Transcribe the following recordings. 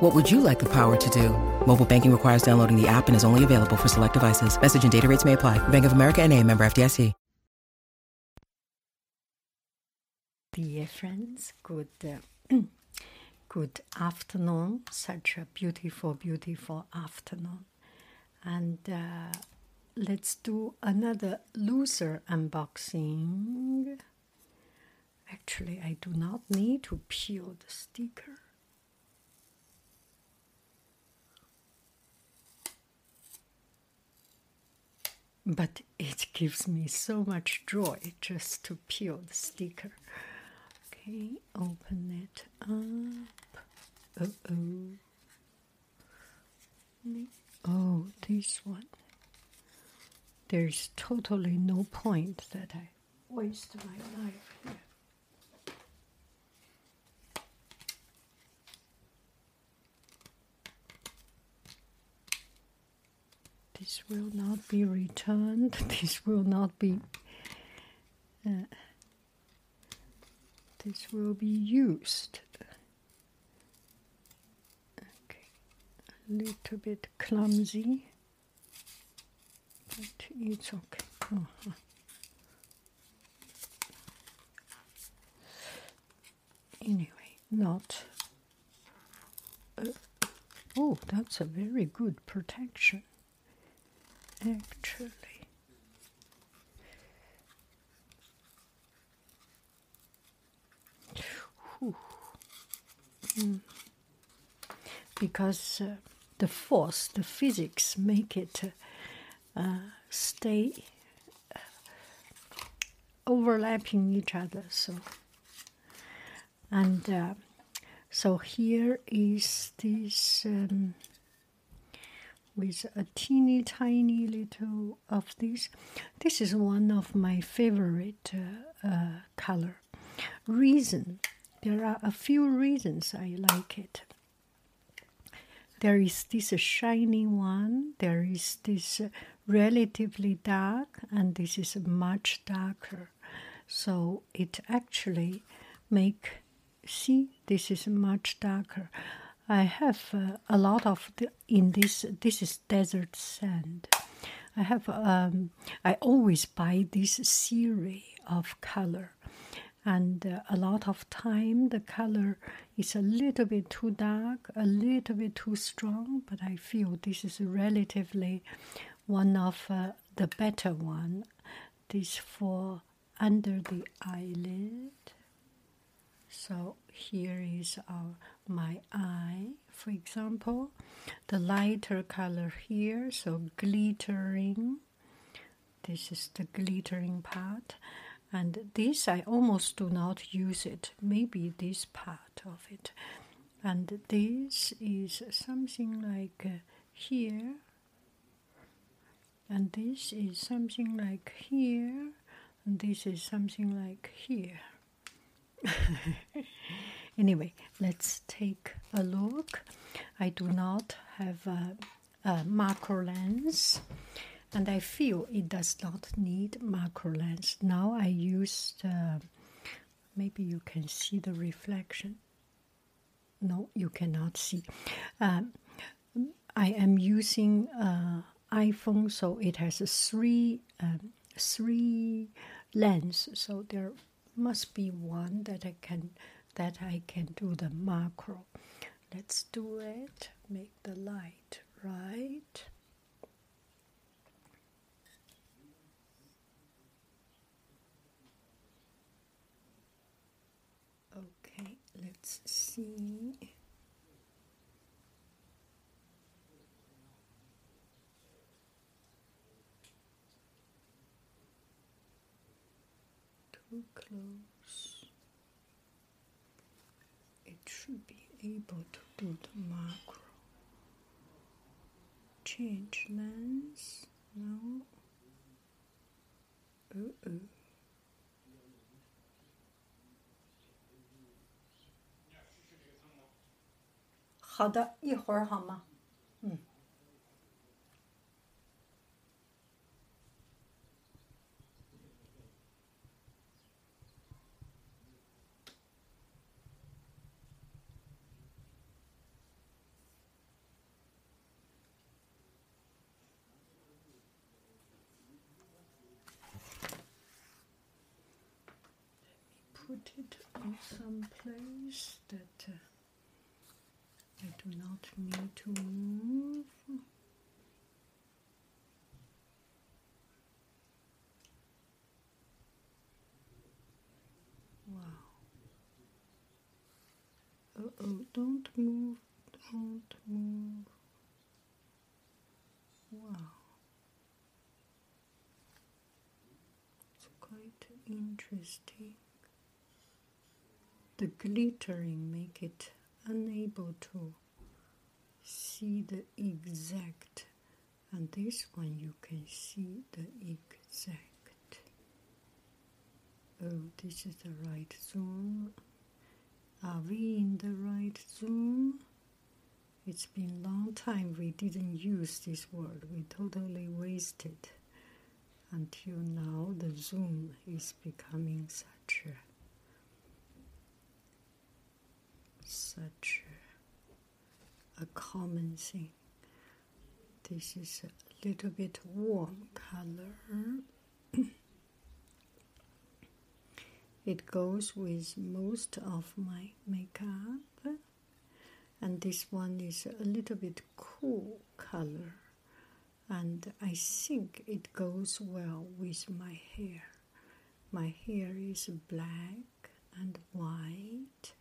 What would you like the power to do? Mobile banking requires downloading the app and is only available for select devices. Message and data rates may apply. Bank of America and a member FDIC. Dear friends, good, uh, good afternoon. Such a beautiful, beautiful afternoon. And uh, let's do another loser unboxing. Actually, I do not need to peel the sticker. But it gives me so much joy just to peel the sticker. Okay, open it up. Oh. Oh, this one. There's totally no point that I waste my life here. This will not be returned. This will not be. Uh, this will be used. Okay, a little bit clumsy, but it's okay. Uh-huh. Anyway, not. Uh, oh, that's a very good protection, actually. Mm. Because uh, the force, the physics make it uh, stay uh, overlapping each other. So, and uh, so here is this um, with a teeny tiny little of this. This is one of my favorite uh, color. Reason there are a few reasons I like it. There is this shiny one, there is this relatively dark, and this is much darker. So it actually make see this is much darker. I have uh, a lot of the, in this. This is desert sand. I have. Um, I always buy this series of color and uh, a lot of time the color is a little bit too dark a little bit too strong but i feel this is relatively one of uh, the better one this for under the eyelid so here is our my eye for example. The lighter color here so glittering. This is the glittering part. And this I almost do not use it, maybe this part of it. And this is something like uh, here, and this is something like here, and this is something like here. anyway, let's take a look. I do not have a, a macro lens and I feel it does not need macro lens. Now I used, uh, maybe you can see the reflection. No, you cannot see. Um, I am using uh, iPhone, so it has a three um, three lens. So there must be one that I can that I can do the macro. Let's do it. Make the light right. Okay, let's see. Too close. It should be able to do the macro. Change lens. No. Uh oh. 好的，一会儿好吗？嗯。 Put it in some place that uh, I do not need to move. Wow. Uh oh, don't move, don't move. Wow. It's quite interesting. The glittering make it unable to see the exact and this one you can see the exact. Oh this is the right zoom. Are we in the right zoom? It's been long time we didn't use this word. We totally wasted until now the zoom is becoming such a such a common thing. This is a little bit warm color. it goes with most of my makeup, and this one is a little bit cool color, and I think it goes well with my hair. My hair is black and white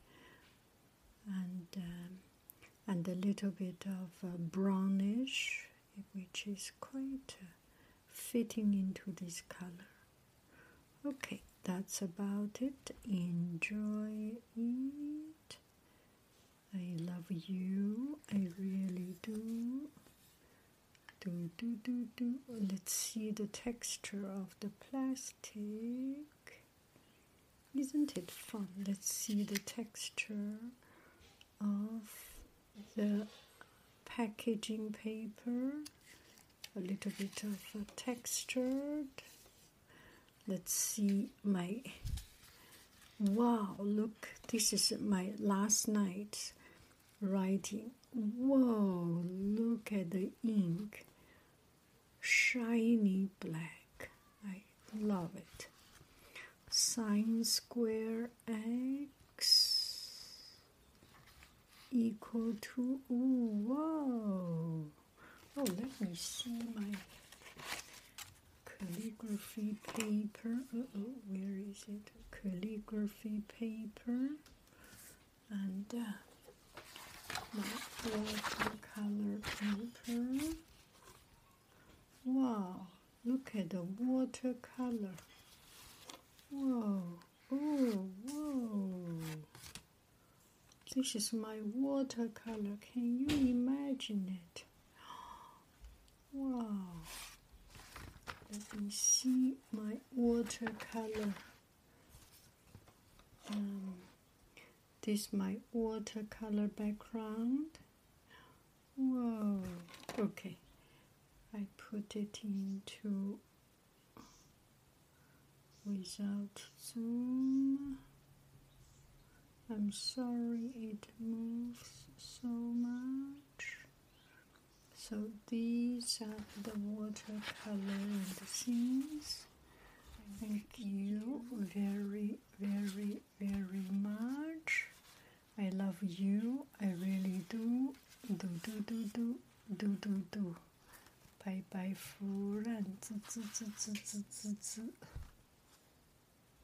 and um, and a little bit of uh, brownish, which is quite uh, fitting into this color. Okay, that's about it. Enjoy it. I love you. I really do. Do do do do. Let's see the texture of the plastic. Isn't it fun? Let's see the texture of the packaging paper, a little bit of textured. Let's see my wow, look, this is my last night's writing. Whoa, look at the ink, shiny black. I love it. Sine square x equal to ooh, whoa. Oh, let me see my calligraphy paper. Uh oh, where is it? Calligraphy paper and uh, my watercolor paper. Wow, look at the watercolor. Whoa, oh, whoa. This is my watercolor. Can you imagine it? Wow. Let me see my watercolor. Um, this my watercolor background. Whoa. Okay. I put it into without zoom. I'm sorry it moves so much. So these are the watercolor and scenes. Thank you very, very, very much. I love you. I really do. Do, do, do, do, do, do, do. Bye bye, 夫人，滋滋滋滋滋滋滋。